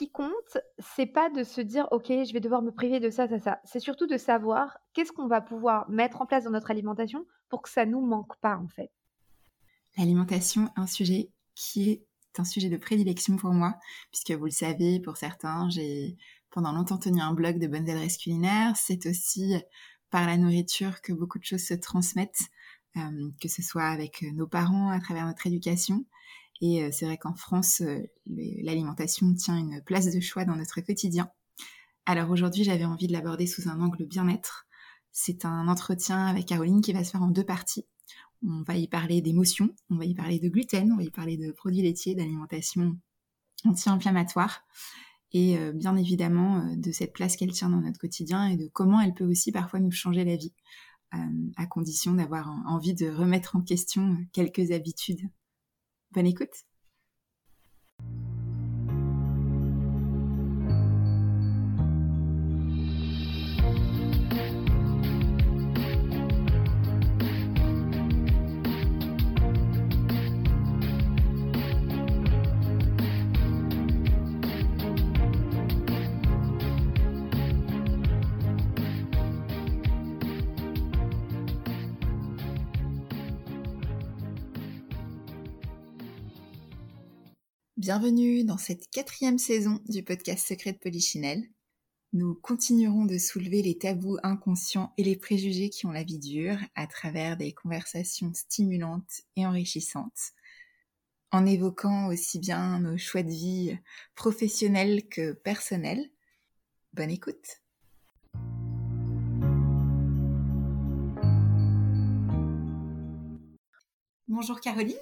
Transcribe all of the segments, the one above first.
qui compte, c'est pas de se dire OK, je vais devoir me priver de ça, ça, ça. C'est surtout de savoir qu'est-ce qu'on va pouvoir mettre en place dans notre alimentation pour que ça nous manque pas en fait. L'alimentation, un sujet qui est un sujet de prédilection pour moi, puisque vous le savez, pour certains, j'ai pendant longtemps tenu un blog de bonnes adresses culinaires. C'est aussi par la nourriture que beaucoup de choses se transmettent, euh, que ce soit avec nos parents, à travers notre éducation. Et euh, c'est vrai qu'en France, euh, l'alimentation tient une place de choix dans notre quotidien. Alors aujourd'hui, j'avais envie de l'aborder sous un angle bien-être. C'est un entretien avec Caroline qui va se faire en deux parties. On va y parler d'émotions, on va y parler de gluten, on va y parler de produits laitiers, d'alimentation anti-inflammatoire et euh, bien évidemment de cette place qu'elle tient dans notre quotidien et de comment elle peut aussi parfois nous changer la vie, à condition d'avoir envie de remettre en question quelques habitudes Bonne écoute. Bienvenue dans cette quatrième saison du podcast Secret de Polichinelle. Nous continuerons de soulever les tabous inconscients et les préjugés qui ont la vie dure à travers des conversations stimulantes et enrichissantes, en évoquant aussi bien nos choix de vie professionnels que personnels. Bonne écoute. Bonjour Caroline.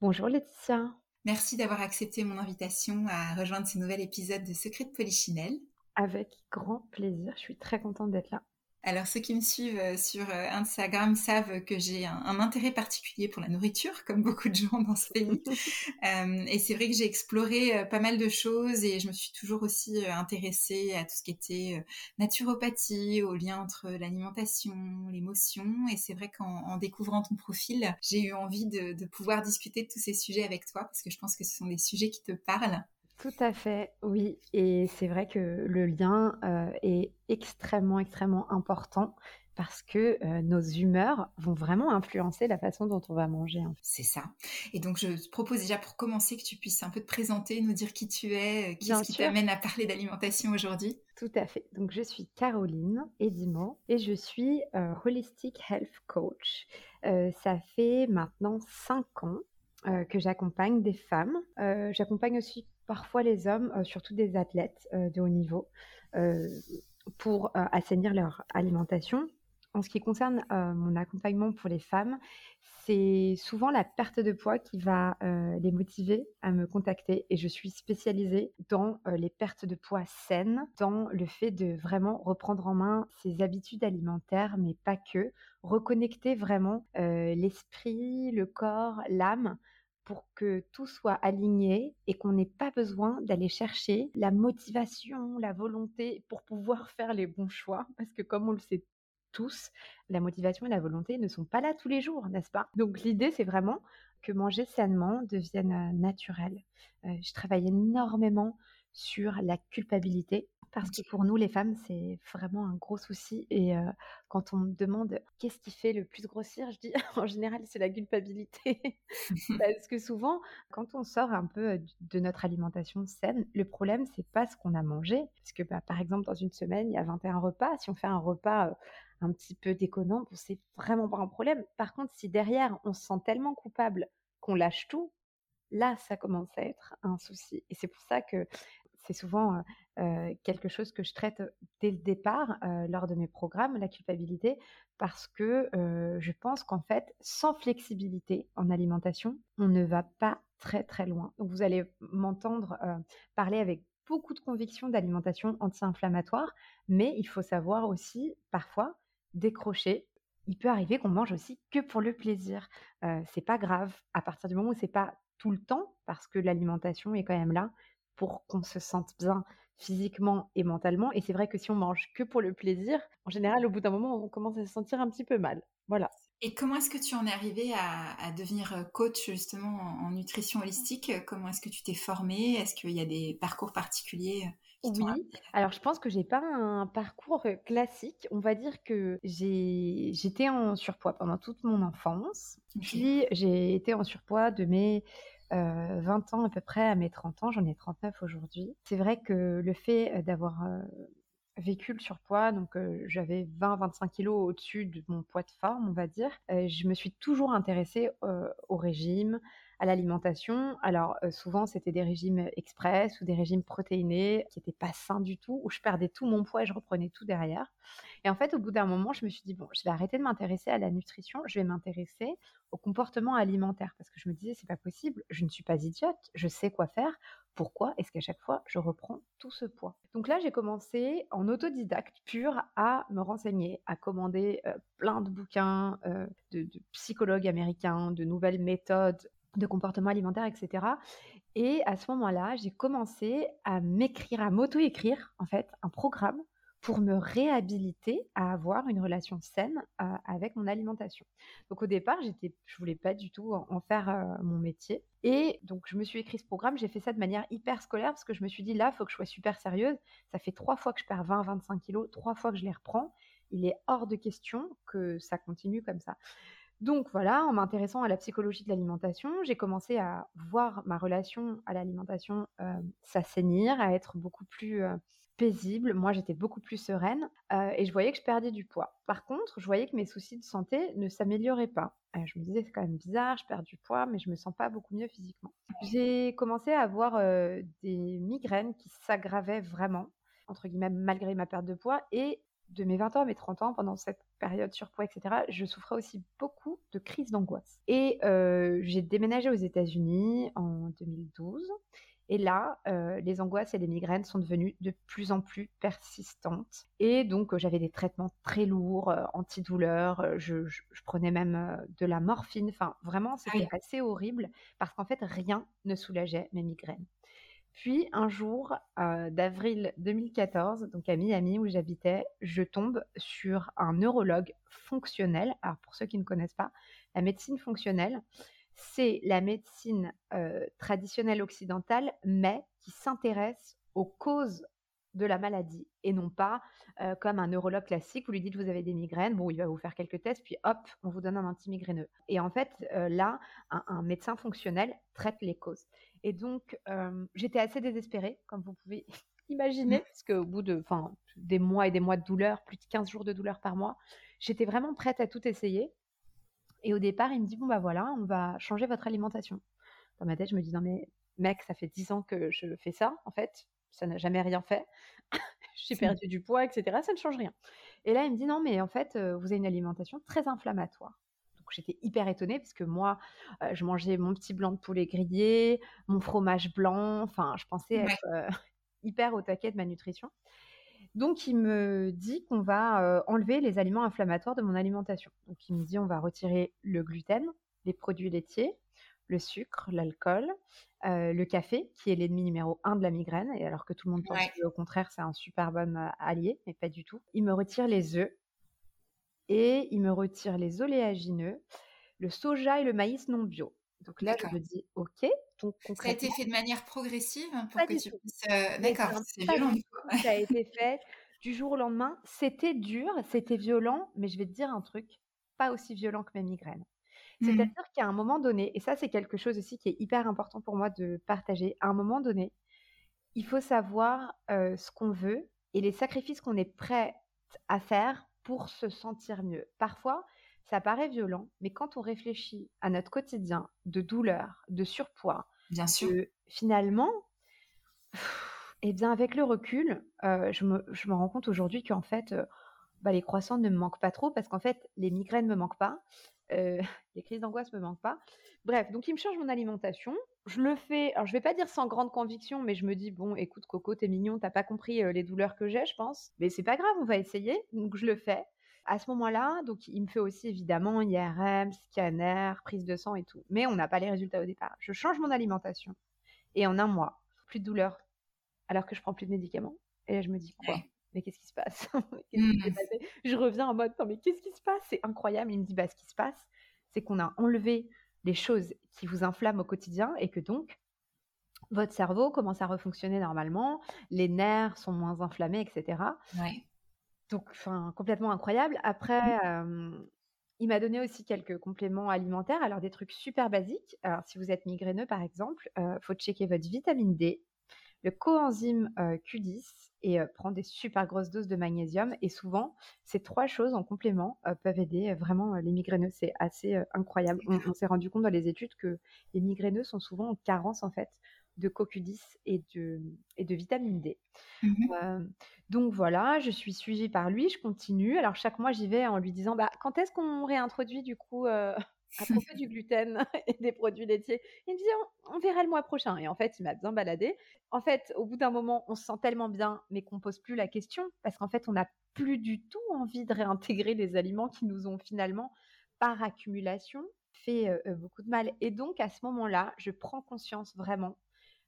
Bonjour Laetitia. Merci d'avoir accepté mon invitation à rejoindre ce nouvel épisode de Secret de Polichinelle. Avec grand plaisir, je suis très contente d'être là. Alors ceux qui me suivent euh, sur euh, Instagram savent que j'ai un, intérêt particulier pour la nourriture, comme beaucoup de gens dans ce pays. Euh, et c'est vrai que j'ai exploré pas mal de choses et je me suis toujours aussi intéressée à tout ce qui était naturopathie, au lien entre l'alimentation, l'émotion. Et c'est vrai qu'en découvrant ton profil, j'ai eu envie de, de pouvoir discuter de tous ces sujets avec toi parce que je pense que ce sont des sujets qui te parlent. Tout à fait, oui. Et c'est vrai que le lien euh, est extrêmement, extrêmement important parce que euh, nos humeurs vont vraiment influencer la façon dont on va manger. C'est ça. Et donc, je te propose déjà pour commencer que tu puisses un peu te présenter, nous dire qui tu es, euh, qu'est-ce qui t'amène à parler d'alimentation aujourd'hui. Tout à fait. Donc, je suis Caroline Edimo et je suis Holistic Health Coach. ça fait maintenant cinq ans que j'accompagne des femmes. j'accompagne aussi parfois les hommes, euh, surtout des athlètes euh, de haut niveau, euh, pour assainir leur alimentation. En ce qui concerne mon accompagnement pour les femmes, c'est souvent la perte de poids qui va les motiver à me contacter et je suis spécialisée dans les pertes de poids saines, dans le fait de vraiment reprendre en main ses habitudes alimentaires, mais pas que, reconnecter vraiment l'esprit, le corps, l'âme pour que tout soit aligné et qu'on n'ait pas besoin d'aller chercher la motivation, la volonté pour pouvoir faire les bons choix. Parce que comme on le sait tous, la motivation et la volonté ne sont pas là tous les jours, n'est-ce pas? Donc l'idée, c'est vraiment que manger sainement devienne euh, naturel. Euh, je travaille énormément sur la culpabilité parce que pour nous, les femmes, c'est vraiment un gros souci. Et quand on me demande qu'est-ce qui fait le plus grossir, je dis en général, c'est la culpabilité. parce que souvent, quand on sort un peu de notre alimentation saine, le problème, c'est pas ce qu'on a mangé. Parce que, bah, par exemple, dans une semaine, il y a 21 repas. Si on fait un repas un petit peu déconnant, bon, c'est vraiment pas un problème. Par contre, si derrière, on se sent tellement coupable qu'on lâche tout, là, ça commence à être un souci. Et c'est pour ça que c'est souvent quelque chose que je traite dès le départ lors de mes programmes, la culpabilité, parce que je pense qu'en fait, sans flexibilité en alimentation, on ne va pas très très loin. Donc vous allez m'entendre parler avec beaucoup de conviction d'alimentation anti-inflammatoire, mais il faut savoir aussi parfois décrocher. Il peut arriver qu'on mange aussi que pour le plaisir. c'est pas grave à partir du moment où c'est pas tout le temps, parce que l'alimentation est quand même là pour qu'on se sente bien physiquement et mentalement. Et c'est vrai que si on mange que pour le plaisir, en général, au bout d'un moment, on commence à se sentir un petit peu mal. Voilà. Et comment est-ce que tu en es arrivé à, devenir euh, coach justement en, nutrition holistique? Comment est-ce que tu t'es formée? Est-ce qu'il y a des parcours particuliers euh, oui, alors je pense que j'ai pas un parcours euh, classique. On va dire que j'étais en surpoids pendant toute mon enfance. Puis j'ai été en surpoids de mes 20 ans à peu près à mes 30 ans. J'en ai 39 aujourd'hui. C'est vrai que le fait d'avoir vécu le surpoids, donc j'avais 20-25 kilos au-dessus de mon poids de forme, on va dire. je me suis toujours intéressée au régime, à l'alimentation. Alors souvent c'était des régimes express ou des régimes protéinés qui n'étaient pas sains du tout, où je perdais tout mon poids et je reprenais tout derrière. Et en fait au bout d'un moment je me suis dit bon je vais arrêter de m'intéresser à la nutrition, je vais m'intéresser au comportement alimentaire parce que je me disais c'est pas possible, je ne suis pas idiote, je sais quoi faire. Pourquoi est-ce qu'à chaque fois je reprends tout ce poids? Donc là j'ai commencé en autodidacte pur à me renseigner, à commander plein de bouquins de, de psychologues américains, de nouvelles méthodes de comportement alimentaire, etc. Et à ce moment-là, j'ai commencé à m'écrire, à m'auto-écrire, en fait, un programme pour me réhabiliter à avoir une relation saine euh, avec mon alimentation. Donc au départ, j'étais, je voulais pas du tout en, faire euh, mon métier. Et donc je me suis écrit ce programme, j'ai fait ça de manière hyper scolaire parce que je me suis dit là, faut que je sois super sérieuse. Ça fait trois fois que je perds 20-25 kilos, trois fois que je les reprends. Il est hors de question que ça continue comme ça. Donc voilà, en m'intéressant à la psychologie de l'alimentation, j'ai commencé à voir ma relation à l'alimentation euh, s'assainir, à être beaucoup plus euh, paisible. Moi, j'étais beaucoup plus sereine euh, et je voyais que je perdais du poids. Par contre, je voyais que mes soucis de santé ne s'amélioraient pas. je me disais, c'est quand même bizarre, je perds du poids, mais je me sens pas beaucoup mieux physiquement. J'ai commencé à avoir des migraines qui s'aggravaient vraiment, entre guillemets, malgré ma perte de poids et de mes 20 ans à mes 30 ans, pendant cette période surpoids, etc., je souffrais aussi beaucoup de crises d'angoisse. Et euh, j'ai déménagé aux États-Unis en 2012. Et là, euh, les angoisses et les migraines sont devenues de plus en plus persistantes. Et donc, euh, j'avais des traitements très lourds, antidouleurs. Je, je, prenais même de la morphine. Enfin, vraiment, c'était assez horrible parce qu'en fait, rien ne soulageait mes migraines. Puis un jour euh, d'avril 2014, donc à Miami où j'habitais, je tombe sur un neurologue fonctionnel. Alors pour ceux qui ne connaissent pas, la médecine fonctionnelle, c'est la médecine euh, traditionnelle occidentale, mais qui s'intéresse aux causes de la maladie et non pas euh, comme un neurologue classique, vous lui dites vous avez des migraines, bon il va vous faire quelques tests, puis hop, on vous donne un antimigraineux. Et en fait, là, un, médecin fonctionnel traite les causes. Et donc, j'étais assez désespérée, comme vous pouvez imaginer, mmh. parce qu'au bout de des mois et des mois de douleur, plus de 15 jours de douleur par mois, j'étais vraiment prête à tout essayer. Et au départ, il me dit, bon, bah voilà, on va changer votre alimentation. Dans ma tête, je me dis, non, mais mec, ça fait 10 ans que je fais ça, en fait, ça n'a jamais rien fait. J'ai perdu du poids, etc. Ça ne change rien. Et là, il me dit, non, mais en fait, vous avez une alimentation très inflammatoire j'étais hyper étonnée parce que moi, euh, je mangeais mon petit blanc de poulet grillé, mon fromage blanc. Enfin, je pensais être euh, hyper au taquet de ma nutrition. Donc, il me dit qu'on va euh, enlever les aliments inflammatoires de mon alimentation. Donc, il me dit on va retirer le gluten, les produits laitiers, le sucre, l'alcool, le café, qui est l'ennemi numéro un de la migraine, et alors que tout le monde pense qu'au contraire, c'est un super bon allié, mais pas du tout. Il me retire les œufs, et il me retire les oléagineux, le soja et le maïs non bio. Donc là, je me dis, OK. Donc, ça a été fait de manière progressive pour que tu puisses. Euh, d'accord, c'est violent. Ça a été fait du jour au lendemain. C'était dur, c'était violent, mais je vais te dire un truc, pas aussi violent que mes migraines. Mmh C'est-à-dire qu'à un moment donné, et ça c'est quelque chose aussi qui est hyper important pour moi de partager, à un moment donné, il faut savoir euh, ce qu'on veut et les sacrifices qu'on est prêt à faire pour se sentir mieux. Parfois, ça paraît violent, mais quand on réfléchit à notre quotidien de douleur, de surpoids, bien sûr, finalement, et eh bien avec le recul, euh, je, me, rends compte aujourd'hui qu'en fait, euh, bah, les croissants ne me manquent pas trop parce qu'en fait, les migraines ne me manquent pas, euh, les crises d'angoisse me manquent pas. Bref, donc il me change mon alimentation. Je le fais, alors je vais pas dire sans grande conviction, mais je me dis, bon, écoute Coco, t'es mignon, t'as pas compris les douleurs que j'ai, je pense. Mais c'est pas grave, on va essayer. Donc je le fais. À ce moment-là, donc il me fait aussi évidemment IRM, scanner, prise de sang et tout. Mais on n'a pas les résultats au départ. Je change mon alimentation. Et en un mois, plus de douleur, alors que je prends plus de médicaments. Et là, je me dis quoi? Mais qu'est-ce qui se passe? Mmh. Je reviens en mode, non, mais qu'est-ce qui se passe? C'est incroyable. Il me dit, bah, ce qui se passe, c'est qu'on a enlevé les choses qui vous inflamment au quotidien et que donc, votre cerveau commence à refonctionner normalement, les nerfs sont moins inflammés, etc. Donc, enfin, complètement incroyable. Après, mmh. il m'a donné aussi quelques compléments alimentaires, alors des trucs super basiques. Alors, si vous êtes migraineux, par exemple, il faut checker votre vitamine D, le coenzyme Q10 et prendre des super grosses doses de magnésium. Et souvent, ces trois choses en complément peuvent aider vraiment les migraineux. C'est assez incroyable. On, s'est rendu compte dans les études que les migraineux sont souvent en carence en fait de CoQ10 et de, et de vitamine D. Mmh donc voilà, je suis suivie par lui, je continue. Alors chaque mois, j'y vais en lui disant bah, quand est-ce qu'on réintroduit du coup à propos du gluten et des produits laitiers. Il me dit on, verra le mois prochain. Et en fait, il m'a bien baladé. En fait, au bout d'un moment, on se sent tellement bien, mais qu'on pose plus la question parce qu'en fait, on n'a plus du tout envie de réintégrer les aliments qui nous ont finalement, par accumulation, fait euh, euh, beaucoup de mal. Et donc, à ce moment-là, je prends conscience vraiment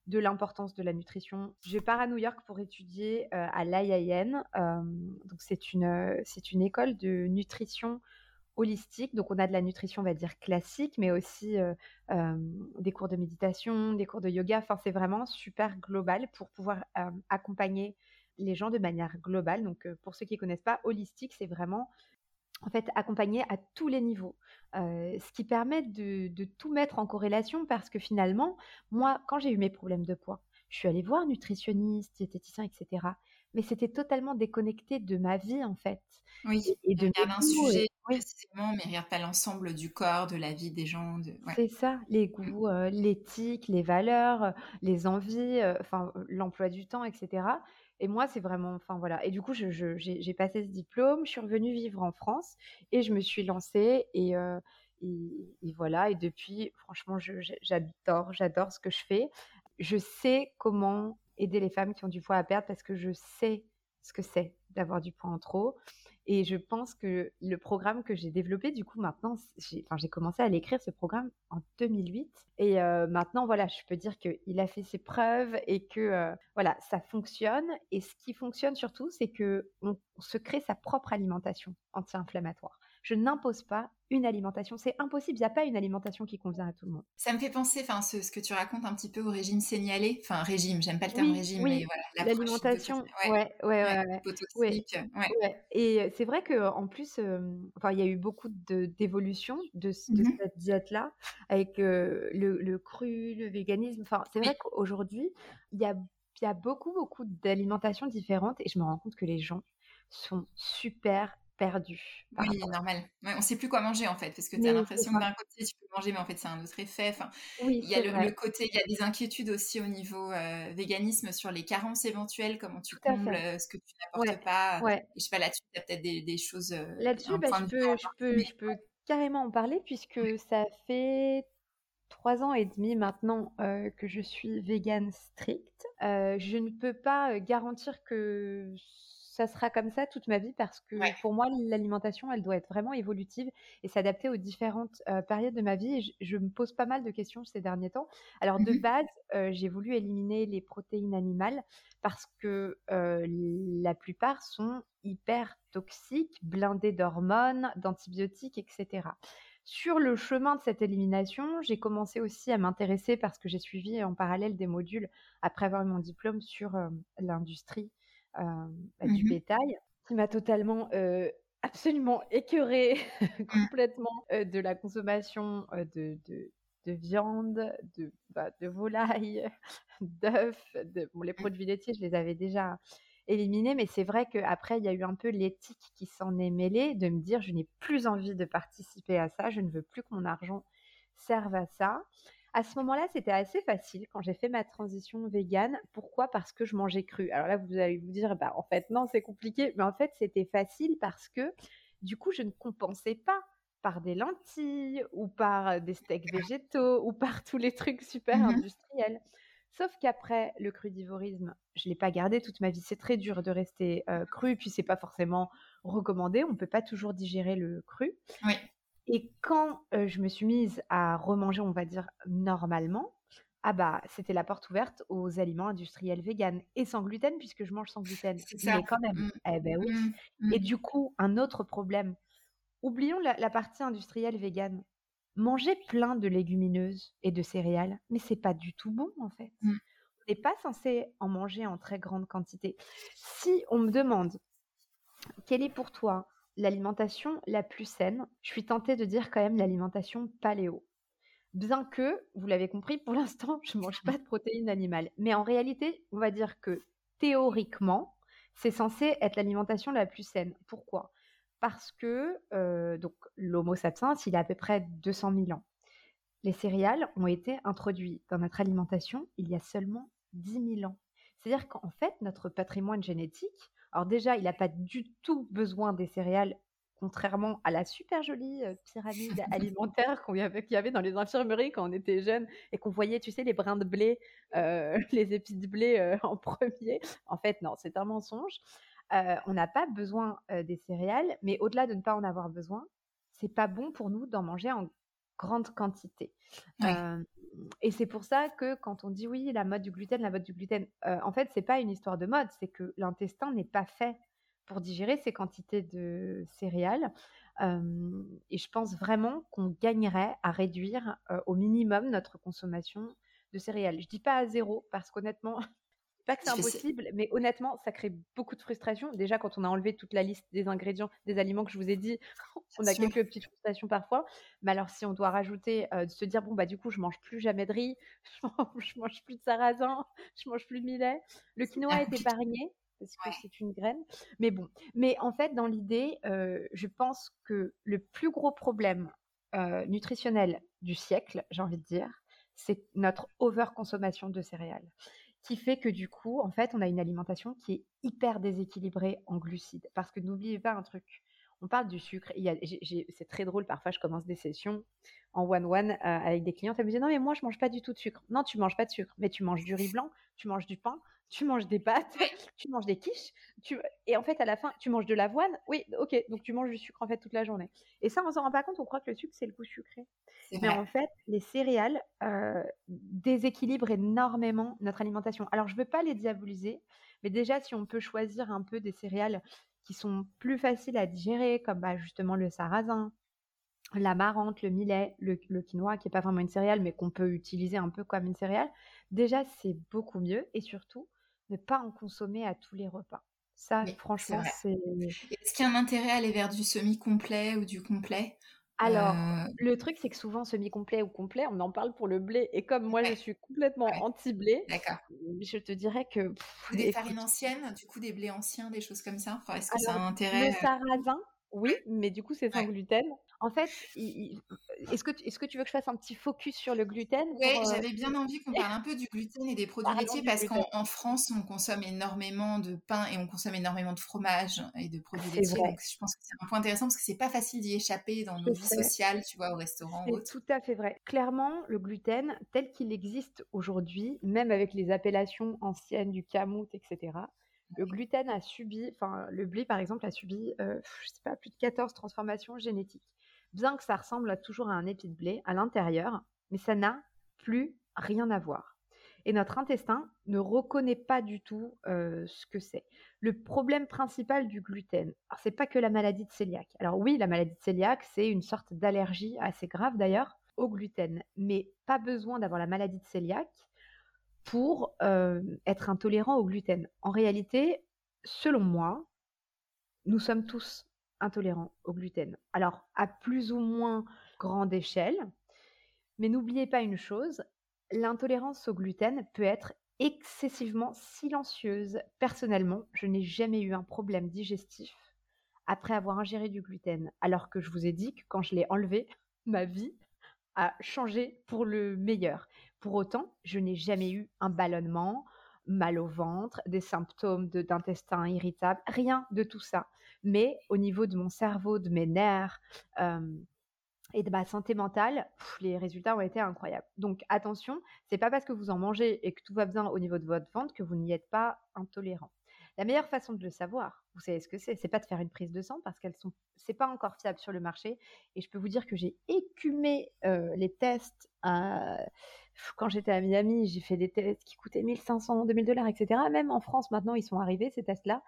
de l'importance de la nutrition. Je pars à New York pour étudier euh, à l'IIN. donc, c'est une, c'est une école de nutrition holistique. Donc, on a de la nutrition, on va dire, classique, mais aussi des cours de méditation, des cours de yoga. Enfin, c'est vraiment super global pour pouvoir accompagner les gens de manière globale. Donc, pour ceux qui ne connaissent pas, holistique, c'est vraiment en fait accompagner à tous les niveaux, ce qui permet de, tout mettre en corrélation parce que finalement, moi, quand j'ai eu mes problèmes de poids, je suis allée voir nutritionniste, diététicien, etc mais c'était totalement déconnecté de ma vie en fait. Oui, et, de regarde un sujet précisément, mais regarde pas l'ensemble du corps, de la vie des gens. De... C'est ça, les mmh. goûts, euh, l'éthique, les valeurs, euh, les envies, euh, l'emploi du temps, etc. Et moi, c'est vraiment, enfin voilà. Et du coup, j'ai je, passé ce diplôme, je suis revenue vivre en France et je me suis lancée et, et, et voilà. Et depuis, franchement, j'adore, j'adore ce que je fais. Je sais comment aider les femmes qui ont du poids à perdre parce que je sais ce que c'est d'avoir du poids en trop. Et je pense que le programme que j'ai développé, du coup, maintenant, j'ai commencé à l'écrire, ce programme, en 2008. Et euh, maintenant, voilà, je peux dire qu'il a fait ses preuves et que, euh, voilà, ça fonctionne. Et ce qui fonctionne surtout, c'est qu'on se crée sa propre alimentation anti-inflammatoire. Je n'impose pas une alimentation. C'est impossible. Il n'y a pas une alimentation qui convient à tout le monde. Ça me fait penser, enfin, ce, ce, que tu racontes un petit peu au régime signalé. Enfin, régime, j'aime pas le terme régime, mais voilà. L'alimentation, ouais, ouais, ouais. ouais, ouais. Et euh, c'est vrai qu'en plus, euh, enfin, il y a eu beaucoup d'évolution de, de, mmh cette diète-là, avec euh, le, le, cru, le véganisme. Enfin, c'est vrai qu'aujourd'hui, il y a, y a beaucoup, beaucoup d'alimentations différentes et je me rends compte que les gens sont super perdu. Oui, normal. Ouais, on sait plus quoi manger en fait, parce que tu as l'impression que d'un côté tu peux manger, mais en fait c'est un autre effet. Enfin, il y a le, côté, il y a des inquiétudes aussi au niveau euh, véganisme sur les carences éventuelles, comment tu combles euh, ce que tu n'apportes pas. Ouais. je sais pas, là-dessus, tu as peut-être des, choses. Euh, là-dessus, bah, je, peux, je, peux, je peux carrément en parler, puisque ça fait trois ans et demi maintenant que je suis vegan strict. je ne peux pas garantir que ça sera comme ça toute ma vie parce que pour moi, l'alimentation, elle doit être vraiment évolutive et s'adapter aux différentes périodes de ma vie. je, me pose pas mal de questions ces derniers temps. Alors, de mmh base, j'ai voulu éliminer les protéines animales parce que la plupart sont hyper toxiques, blindées d'hormones, d'antibiotiques, etc. Sur le chemin de cette élimination, j'ai commencé aussi à m'intéresser parce que j'ai suivi en parallèle des modules après avoir eu mon diplôme sur l'industrie euh, bah, du mmh bétail, qui m'a totalement absolument écœurée mmh. complètement de la consommation de, de, de, viande, de, bah, de volaille, d'œufs, bon, les produits laitiers, je les avais déjà éliminés, mais c'est vrai qu'après, il y a eu un peu l'éthique qui s'en est mêlée, de me dire, je n'ai plus envie de participer à ça, je ne veux plus que mon argent serve à ça. À ce moment-là, c'était assez facile quand j'ai fait ma transition végane. Pourquoi? Parce que je mangeais cru. Alors là, vous allez vous dire, bah, en fait, non, c'est compliqué. Mais en fait, c'était facile parce que du coup, je ne compensais pas par des lentilles ou par des steaks végétaux ou par tous les trucs super mmh industriels. Sauf qu'après le crudivorisme, je l'ai pas gardé toute ma vie. C'est très dur de rester euh, cru, puis c'est pas forcément recommandé. On peut pas toujours digérer le cru. Oui. Et quand je me suis mise à remanger, on va dire normalement, ah bah, c'était la porte ouverte aux aliments industriels véganes et sans gluten puisque je mange sans gluten. Mais quand même, mmh. eh ben oui. Mmh. Mmh. Et du coup, un autre problème. Oublions la, partie industrielle végane. Manger plein de légumineuses et de céréales, mais c'est pas du tout bon en fait. On n'est pas censé en manger en très grande quantité. Si on me demande quelle est pour toi l'alimentation la plus saine, je suis tentée de dire quand même l'alimentation paléo. Bien que, vous l'avez compris, pour l'instant, je ne mange pas de protéines animales. Mais en réalité, on va dire que théoriquement, c'est censé être l'alimentation la plus saine. Pourquoi? Parce que euh, donc l'Homo sapiens, il a à peu près 200 000 ans. Les céréales ont été introduits dans notre alimentation il y a seulement 10 000 ans. C'est-à-dire qu'en fait, notre patrimoine génétique, alors déjà, il n'a pas du tout besoin des céréales contrairement à la super jolie pyramide alimentaire qu'il y, avait dans les infirmeries quand on était jeune et qu'on voyait, tu sais, les brins de blé, les épis de blé en premier. En fait, non, c'est un mensonge. on n'a pas besoin des céréales, mais au-delà de ne pas en avoir besoin, c'est pas bon pour nous d'en manger en grande quantité. Et c'est pour ça que quand on dit oui, la mode du gluten, la mode du gluten, en fait, c'est pas une histoire de mode, c'est que l'intestin n'est pas fait pour digérer ces quantités de céréales. et je pense vraiment qu'on gagnerait à réduire au minimum notre consommation de céréales. Je dis pas à zéro parce qu'honnêtement, pas que c'est impossible, mais honnêtement, ça crée beaucoup de frustration. Déjà, quand on a enlevé toute la liste des ingrédients, des aliments que je vous ai dit, on a quelques petites frustrations parfois. Mais alors, si on doit rajouter, de se dire, bon, bah, du coup, je mange plus jamais de riz, je mange, plus de sarrasin, je mange plus de millet. Le quinoa est épargné, parce que c'est une graine. Mais bon, mais en fait, dans l'idée, euh, je pense que le plus gros problème euh, nutritionnel du siècle, j'ai envie de dire, c'est notre overconsommation de céréales, qui fait que du coup, en fait, on a une alimentation qui est hyper déséquilibrée en glucides. Parce que n'oubliez pas un truc, on parle du sucre. C'est très drôle, parfois je commence des sessions en one-one euh, avec des clients. Elles me disent non mais moi je mange pas du tout de sucre. Non tu manges pas de sucre, mais tu manges du riz blanc, tu manges du pain, tu manges des pâtes, tu manges des quiches, tu... et en fait à la fin tu manges de l'avoine? Oui, ok, donc tu manges du sucre en fait toute la journée. Et ça on s'en rend pas compte, on croit que le sucre c'est le goût sucré. Mais en fait les céréales euh, déséquilibrent énormément notre alimentation. Alors je veux pas les diaboliser, mais déjà si on peut choisir un peu des céréales qui sont plus faciles à digérer, comme bah, justement le sarrasin, la marante, le millet, le, quinoa, qui n'est pas vraiment une céréale, mais qu'on peut utiliser un peu comme une céréale, déjà c'est beaucoup mieux et surtout ne pas en consommer à tous les repas. Ça, franchement, c'est. Est-ce qu'il y a un intérêt à aller vers du semi-complet ou du complet? Alors, euh, le truc, c'est que souvent, semi-complet ou complet, on en parle pour le blé. Et comme moi, je suis complètement anti-blé, je te dirais que. des farines anciennes, du coup, des blés anciens, des choses comme ça? Est-ce que ça a un intérêt Le euh? sarrasin, oui, mais du coup, c'est sans gluten. En fait, est-ce que, est que tu veux que je fasse un petit focus sur le gluten Oui, euh j'avais bien envie qu'on parle un peu du gluten et des produits laitiers parce qu'en France, on consomme énormément de pain et on consomme énormément de fromage et de produits laitiers. Donc, je pense que c'est un point intéressant parce que c'est pas facile d'y échapper dans nos vies sociales, tu vois, au restaurant. C'est tout à fait vrai. Clairement, le gluten, tel qu'il existe aujourd'hui, même avec les appellations anciennes du kamut, etc., le gluten a subi, enfin le blé par exemple a subi, euh, je sais pas, plus de 14 transformations génétiques. Bien que ça ressemble toujours à un épi de blé à l'intérieur, mais ça n'a plus rien à voir. Et notre intestin ne reconnaît pas du tout euh, ce que c'est. Le problème principal du gluten, c'est pas que la maladie de cœliaque. Alors oui, la maladie de cœliaque, c'est une sorte d'allergie assez grave d'ailleurs au gluten, mais pas besoin d'avoir la maladie de cœliaque pour être intolérant au gluten. En réalité, selon moi, nous sommes tous intolérants au gluten. Alors, à plus ou moins grande échelle, mais n'oubliez pas une chose, l'intolérance au gluten peut être excessivement silencieuse. Personnellement, je n'ai jamais eu un problème digestif après avoir ingéré du gluten, alors que je vous ai dit que quand je l'ai enlevé, ma vie a changé pour le meilleur. Pour autant, je n'ai jamais eu un ballonnement, mal au ventre, des symptômes d'intestin irritable, rien de tout ça. Mais au niveau de mon cerveau, de mes nerfs et de ma santé mentale, les résultats ont été incroyables. Donc attention, c'est pas parce que vous en mangez et que tout va bien au niveau de votre ventre que vous n'y êtes pas intolérant. La meilleure façon de le savoir, vous savez ce que c'est, c'est pas de faire une prise de sang parce qu'elles sont, c'est pas encore fiable sur le marché. Et je peux vous dire que j'ai écumé euh, les tests. Quand j'étais à Miami, j'ai fait des tests qui coûtaient 1500, 2000 dollars, etc. Même en France, maintenant, ils sont arrivés ces tests-là.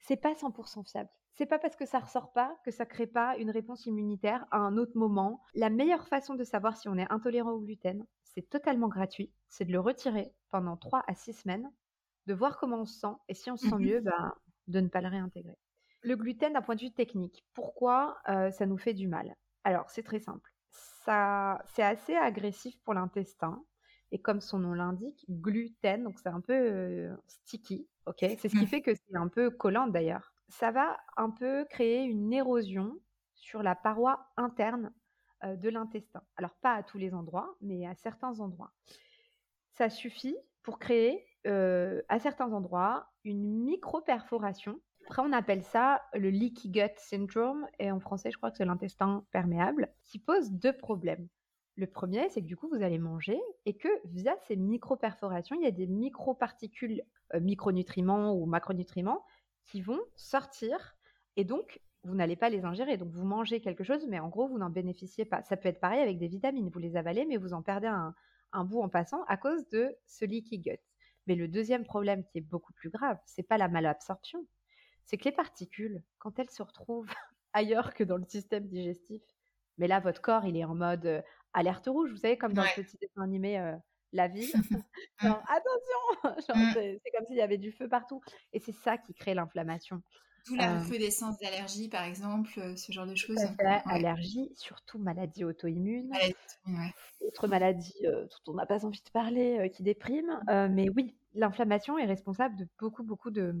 C'est pas 100% fiable. C'est pas parce que ça ressort pas que ça crée pas une réponse immunitaire à un autre moment. La meilleure façon de savoir si on est intolérant au gluten, c'est totalement gratuit, c'est de le retirer pendant 3 à 6 semaines, de voir comment on se sent et si on se sent mmh mieux, ben, de ne pas le réintégrer. Le gluten d'un point de vue technique, pourquoi euh, ça nous fait du mal? Alors, c'est très simple. Ça, c'est assez agressif pour l'intestin. Et comme son nom l'indique, gluten, donc c'est un peu euh, sticky, ok? C'est ce qui mmh. fait que c'est un peu collant d'ailleurs ça va un peu créer une érosion sur la paroi interne euh, de l'intestin. Alors pas à tous les endroits, mais à certains endroits. Ça suffit pour créer euh, à certains endroits une micro-perforation. Après, on appelle ça le leaky gut syndrome, et en français, je crois que c'est l'intestin perméable, qui pose deux problèmes. Le premier, c'est que du coup, vous allez manger et que via ces micro-perforations, il y a des micro-particules, euh, micronutriments ou macronutriments, qui vont sortir et donc vous n'allez pas les ingérer. Donc vous mangez quelque chose, mais en gros, vous n'en bénéficiez pas. Ça peut être pareil avec des vitamines. Vous les avalez, mais vous en perdez un, bout en passant à cause de ce leaky gut. Mais le deuxième problème qui est beaucoup plus grave, c'est pas la malabsorption. C'est que les particules, quand elles se retrouvent ailleurs que dans le système digestif, mais là, votre corps, il est en mode euh, alerte rouge. Vous savez, comme dans le petit dessin animé euh, la vie. genre, attention mmh. C'est comme s'il y avait du feu partout. Et c'est ça qui crée l'inflammation. D'où la euh recrudescence d'allergie, par exemple, ce genre de choses. Allergie, surtout maladie auto-immune. Autre maladie euh, dont on n'a pas envie de parler, qui déprime. mais oui, l'inflammation est responsable de beaucoup, beaucoup de,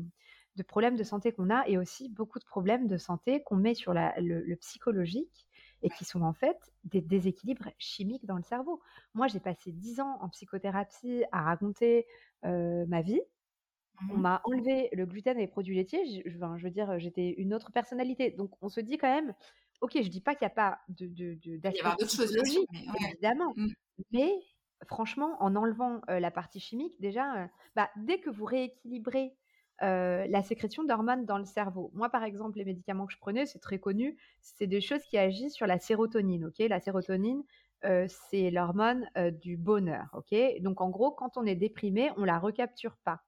problèmes de santé qu'on a et aussi beaucoup de problèmes de santé qu'on met sur le, psychologique et qui sont en fait des déséquilibres chimiques dans le cerveau. Moi, j'ai passé dix ans en psychothérapie à raconter ma vie. On mmh m'a enlevé le gluten et les produits laitiers. Je, je veux dire, j'étais une autre personnalité. Donc, on se dit quand même, ok, je dis pas qu'il n'y a pas de, de, de choses évidemment. Mmh. Mais franchement, en enlevant la partie chimique, déjà, bah, dès que vous rééquilibrez la sécrétion d'hormones dans le cerveau. Moi, par exemple, les médicaments que je prenais, c'est très connu, c'est des choses qui agissent sur la sérotonine. Ok, la sérotonine, c'est l'hormone du bonheur. Ok, donc en gros, quand on est déprimé, on la recapture pas.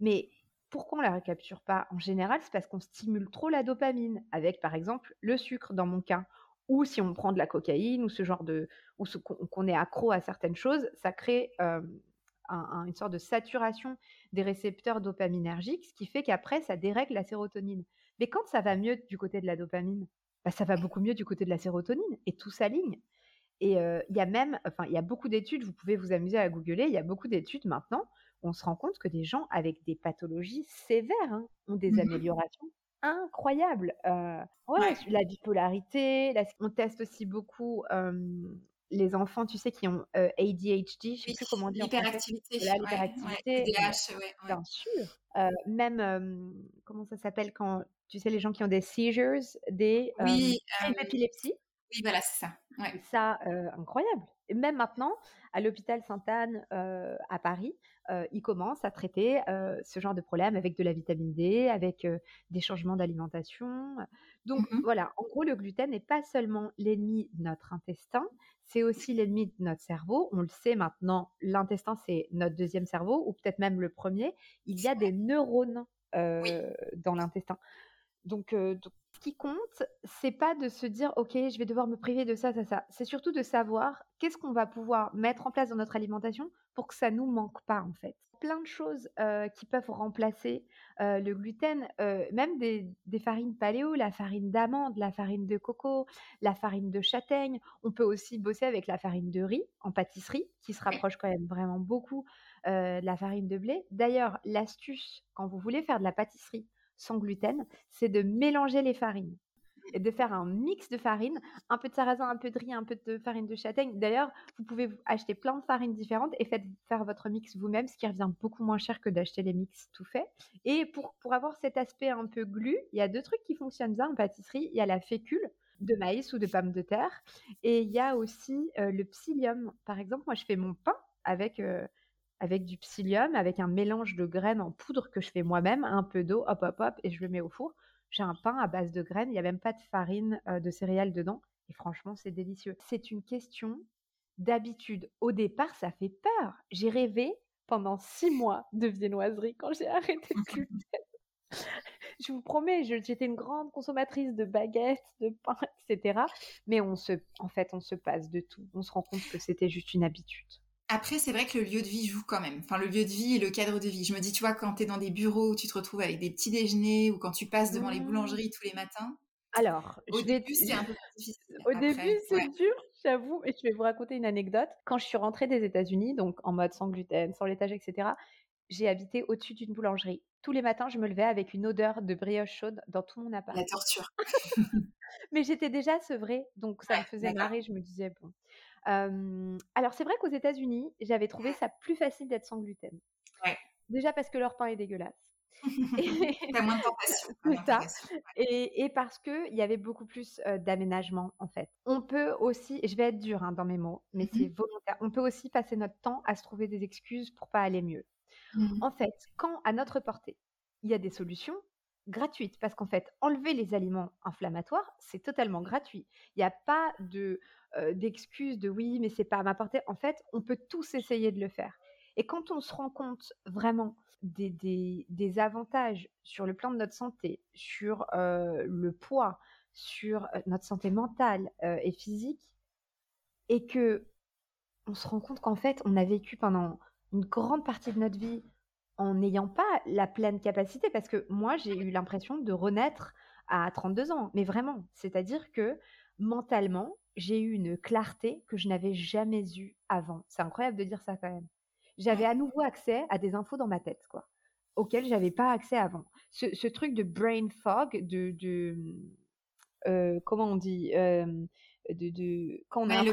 Mais pourquoi on la recapture pas? En général, c'est parce qu'on stimule trop la dopamine avec, par exemple, le sucre dans mon cas, ou si on prend de la cocaïne ou ce genre de, ou qu'on est accro à certaines choses, ça crée une sorte de saturation des récepteurs dopaminergiques, ce qui fait qu'après, ça dérègle la sérotonine. Mais quand ça va mieux du côté de la dopamine, bah, ça va beaucoup mieux du côté de la sérotonine et tout s'aligne. Et euh, il y a même, enfin, il y a beaucoup d'études, vous pouvez vous amuser à googler, il y a beaucoup d'études maintenant on se rend compte que des gens avec des pathologies sévères hein, ont des mmh améliorations incroyables. Euh, ouais, La bipolarité, on teste aussi beaucoup les enfants, tu sais, qui ont ADHD, je sais plus comment dire. L'hyperactivité. l'hyperactivité. bien sûr. même, comment ça s'appelle quand, tu sais, les gens qui ont des seizures, des oui, épilepsies? Oui, voilà, c'est ça. Ça, incroyable. Et même maintenant, à l'hôpital Sainte-Anne à Paris, ils commencent à traiter ce genre de problème avec de la vitamine D, avec des changements d'alimentation. Donc mmh voilà, en gros, le gluten n'est pas seulement l'ennemi de notre intestin, c'est aussi l'ennemi de notre cerveau. On le sait maintenant, l'intestin, c'est notre deuxième cerveau, ou peut-être même le premier. Il y a des neurones dans l'intestin. Donc, donc, ce qui compte, c'est pas de se dire, OK, je vais devoir me priver de ça, ça, ça. C'est surtout de savoir qu'est-ce qu'on va pouvoir mettre en place dans notre alimentation pour que ça nous manque pas, en fait. Plein de choses qui peuvent remplacer le gluten, même des, farines paléo, la farine d'amande, la farine de coco, la farine de châtaigne. On peut aussi bosser avec la farine de riz en pâtisserie, qui se rapproche quand même vraiment beaucoup de la farine de blé. D'ailleurs, l'astuce, quand vous voulez faire de la pâtisserie, sans gluten, c'est de mélanger les farines et de faire un mix de farine, un peu de sarrasin, un peu de riz, un peu de farine de châtaigne. D'ailleurs, vous pouvez acheter plein de farines différentes et faites faire votre mix vous-même, ce qui revient beaucoup moins cher que d'acheter les mix tout faits. Et pour, pour avoir cet aspect un peu glu, il y a deux trucs qui fonctionnent bien en pâtisserie. Il y a la fécule de maïs ou de pommes de terre et il y a aussi euh, le psyllium. Par exemple, moi, je fais mon pain avec... Euh, avec du psyllium, avec un mélange de graines en poudre que je fais moi-même, un peu d'eau, hop, hop, hop, et je le mets au four. J'ai un pain à base de graines, il n'y a même pas de farine euh, de céréales dedans. Et franchement, c'est délicieux. C'est une question d'habitude. Au départ, ça fait peur. J'ai rêvé pendant six mois de viennoiserie quand j'ai arrêté de gluten. je vous promets, j'étais une grande consommatrice de baguettes, de pain, etc. Mais on se, en fait, on se passe de tout. On se rend compte que c'était juste une habitude. Après, c'est vrai que le lieu de vie joue quand même. Enfin, le lieu de vie et le cadre de vie. Je me dis, tu vois, quand tu es dans des bureaux où tu te retrouves avec des petits déjeuners ou quand tu passes devant les mmh. boulangeries tous les matins. Alors, au début, c'est un peu difficile. Au début, c'est dur, j'avoue. Et je vais vous raconter une anecdote. Quand je suis rentrée des États-Unis, donc en mode sans gluten, sans laitage, etc., j'ai habité au-dessus d'une boulangerie. Tous les matins, je me levais avec une odeur de brioche chaude dans tout mon appart. La torture. Mais j'étais déjà sevrée, donc ça me faisait marrer. Je me disais, bon, alors c'est vrai qu'aux États-Unis, j'avais trouvé ça plus facile d'être sans gluten. Déjà parce que leur pain est dégueulasse. T'as moins de tentation. Et, parce qu'il y avait beaucoup plus d'aménagement, en fait. On peut aussi, et je vais être dure hein, dans mes mots, mais c'est mmh volontaire, on peut aussi passer notre temps à se trouver des excuses pour pas aller mieux. Mmh en fait, quand à notre portée, il y a des solutions gratuites, parce qu'en fait, enlever les aliments inflammatoires, c'est totalement gratuit. Il n'y a pas de d'excuses de oui, mais c'est pas à ma. En fait, on peut tous essayer de le faire. Et quand on se rend compte vraiment des, des, avantages sur le plan de notre santé, sur le poids, sur notre santé mentale et physique, et que on se rend compte qu'en fait, on a vécu pendant une grande partie de notre vie en n'ayant pas la pleine capacité, parce que moi, j'ai eu l'impression de renaître à 32 ans, mais vraiment, c'est-à-dire que mentalement, j'ai eu une clarté que je n'avais jamais eue avant. C'est incroyable de dire ça quand même. J'avais à nouveau accès à des infos dans ma tête, quoi, auxquelles j'avais pas accès avant. Ce, truc de brain fog, de, de euh, comment on dit, euh, de, de, quand on a le,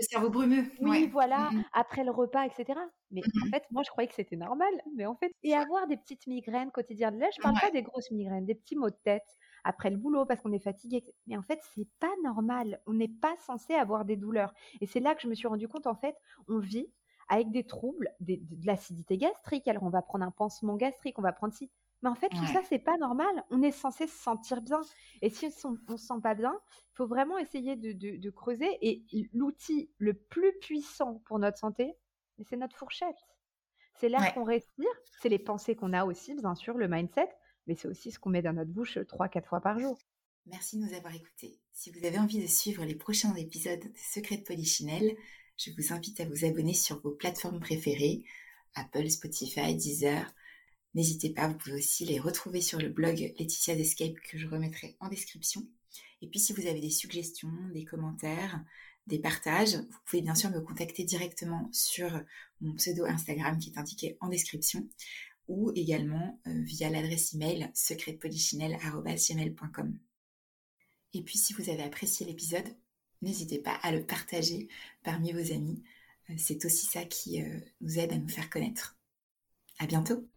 cerveau brumeux. Oui, voilà, mmh après le repas, etc. Mais en mmh fait, moi, je croyais que c'était normal. Mais en fait, et avoir des petites migraines quotidiennes. Là, je parle pas des grosses migraines, des petits maux de tête après le boulot parce qu'on est fatigué. Mais en fait, c'est pas normal. On n'est pas censé avoir des douleurs. Et c'est là que je me suis rendu compte, en fait, on vit avec des troubles, de, l'acidité gastrique. Alors, on va prendre un pansement gastrique, on va prendre si. Mais en fait, tout ça, c'est pas normal. On est censé se sentir bien. Et si on, on se sent pas bien, il faut vraiment essayer de, de creuser. Et l'outil le plus puissant pour notre santé, c'est notre fourchette. C'est l'air qu'on respire, c'est les pensées qu'on a aussi, bien sûr, le mindset mais c'est aussi ce qu'on met dans notre bouche 3-4 fois par jour. Merci de nous avoir écoutés. Si vous avez envie de suivre les prochains épisodes de Secrets de Polichinelle, je vous invite à vous abonner sur vos plateformes préférées, Apple, Spotify, Deezer. N'hésitez pas, vous pouvez aussi les retrouver sur le blog Laetitia Escape que je remettrai en description. Et puis si vous avez des suggestions, des commentaires, des partages, vous pouvez bien sûr me contacter directement sur mon pseudo Instagram qui est indiqué en description ou également euh, via l'adresse email secretpolichinelle.com. Et puis si vous avez apprécié l'épisode, n'hésitez pas à le partager parmi vos amis. Euh, c'est aussi ça qui euh, nous aide à nous faire connaître. À bientôt!